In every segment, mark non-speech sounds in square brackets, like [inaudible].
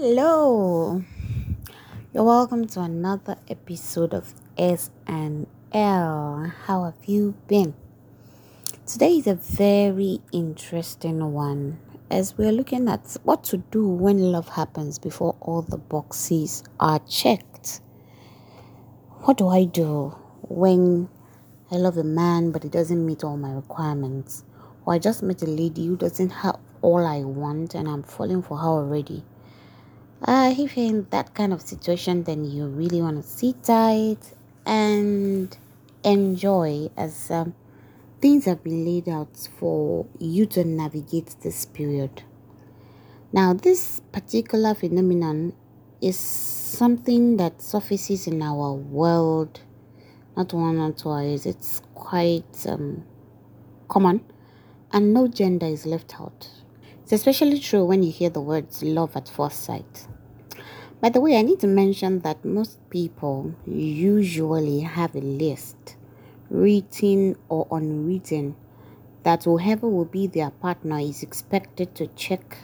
Hello. You're welcome to another episode of S and L. How have you been? Today is a very interesting one as we're looking at what to do when love happens before all the boxes are checked. What do I do when I love a man but he doesn't meet all my requirements? Or I just met a lady who doesn't have all I want and I'm falling for her already? Uh, if you're in that kind of situation, then you really want to sit tight and enjoy as um, things have been laid out for you to navigate this period. Now, this particular phenomenon is something that surfaces in our world not one or twice, it's quite um, common, and no gender is left out. It's especially true when you hear the words love at first sight. By the way, I need to mention that most people usually have a list, written or unwritten, that whoever will be their partner is expected to check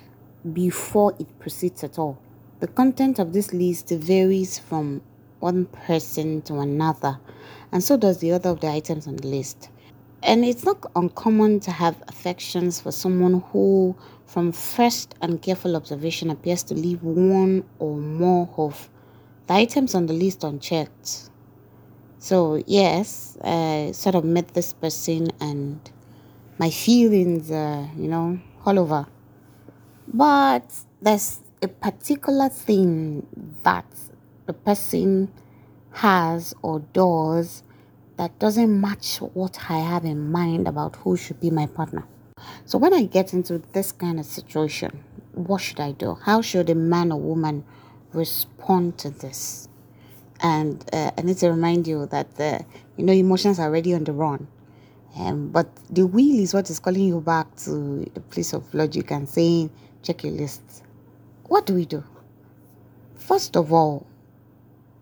before it proceeds at all. The content of this list varies from one person to another, and so does the other of the items on the list. And it's not uncommon to have affections for someone who, from first and careful observation, appears to leave one or more of the items on the list unchecked. So, yes, I sort of met this person and my feelings, uh, you know, all over. But there's a particular thing that the person has or does that doesn't match what I have in mind about who should be my partner. So when I get into this kind of situation, what should I do? How should a man or woman respond to this? And uh, I need to remind you that the you know emotions are already on the run, um, but the will is what is calling you back to the place of logic and saying check your list. What do we do? First of all,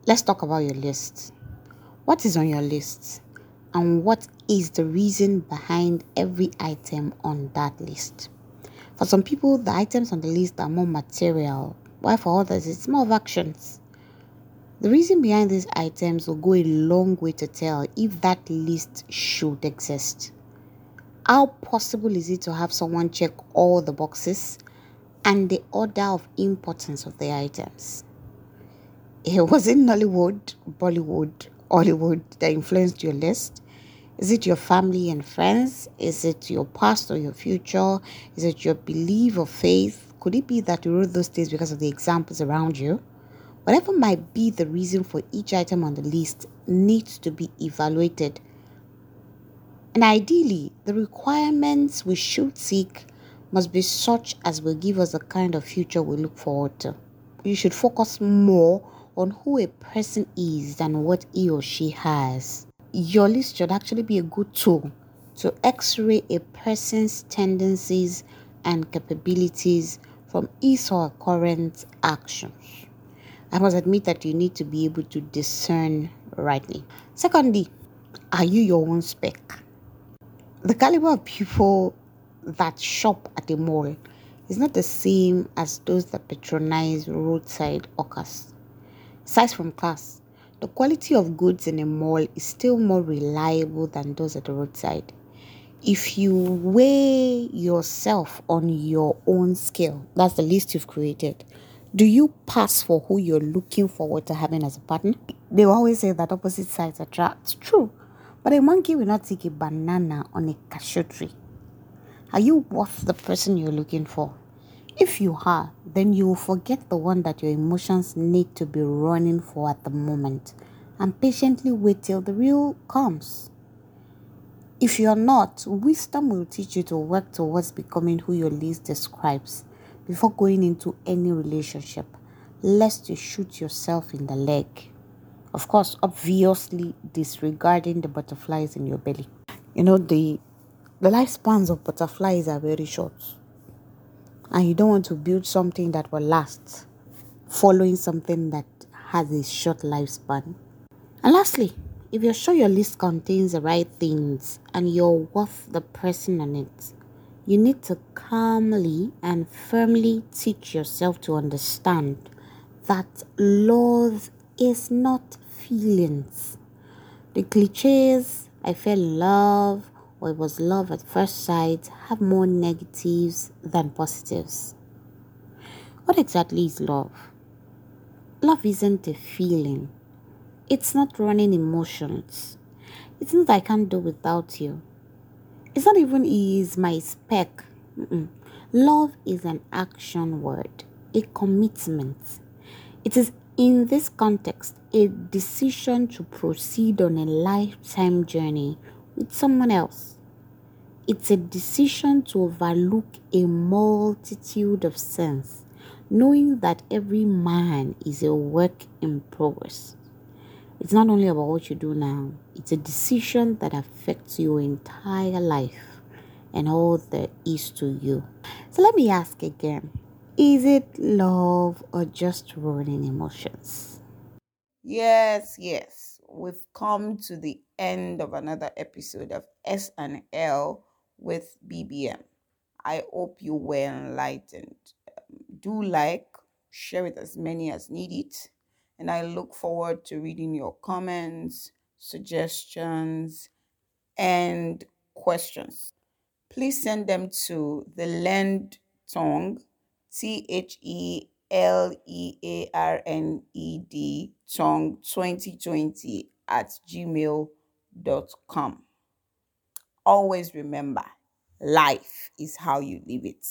let's talk about your list. What is on your list? And what is the reason behind every item on that list? For some people, the items on the list are more material, while for others, it's more of actions. The reason behind these items will go a long way to tell if that list should exist. How possible is it to have someone check all the boxes and the order of importance of the items? It [laughs] was in Nollywood, Bollywood, Hollywood that influenced your list? Is it your family and friends? Is it your past or your future? Is it your belief or faith? Could it be that you wrote those things because of the examples around you? Whatever might be the reason for each item on the list needs to be evaluated. And ideally, the requirements we should seek must be such as will give us the kind of future we look forward to. You should focus more on who a person is than what he or she has. Your list should actually be a good tool to x ray a person's tendencies and capabilities from his or her current actions. I must admit that you need to be able to discern rightly. Secondly, are you your own spec? The caliber of people that shop at a mall is not the same as those that patronize roadside hawkers. Size from class, the quality of goods in a mall is still more reliable than those at the roadside. If you weigh yourself on your own scale, that's the list you've created. Do you pass for who you're looking forward to having as a partner? They always say that opposite sides attract. True. But a monkey will not take a banana on a cashew tree. Are you worth the person you're looking for? If you are, then you will forget the one that your emotions need to be running for at the moment and patiently wait till the real comes. If you're not, wisdom will teach you to work towards becoming who your list describes before going into any relationship, lest you shoot yourself in the leg. Of course, obviously disregarding the butterflies in your belly. You know, the the lifespans of butterflies are very short and you don't want to build something that will last following something that has a short lifespan. And lastly, if you're sure your list contains the right things and you're worth the person on it, You need to calmly and firmly teach yourself to understand that love is not feelings. The cliches, I fell in love, it was love at first sight, have more negatives than positives. What exactly is love? Love isn't a feeling, it's not running emotions. It's not I can't do without you. It's not even is my spec. Mm-mm. Love is an action word, a commitment. It is in this context a decision to proceed on a lifetime journey with someone else. It's a decision to overlook a multitude of sins, knowing that every man is a work in progress. It's not only about what you do now, it's a decision that affects your entire life and all there is to you. So let me ask again is it love or just running emotions? Yes, yes. We've come to the end of another episode of S and L with BBM. I hope you were enlightened. Um, do like, share with as many as need it and I look forward to reading your comments, suggestions, and questions. Please send them to the Learned Tongue, T H E L E A R N E D, Tongue 2020 at gmail.com. Always remember life is how you live it.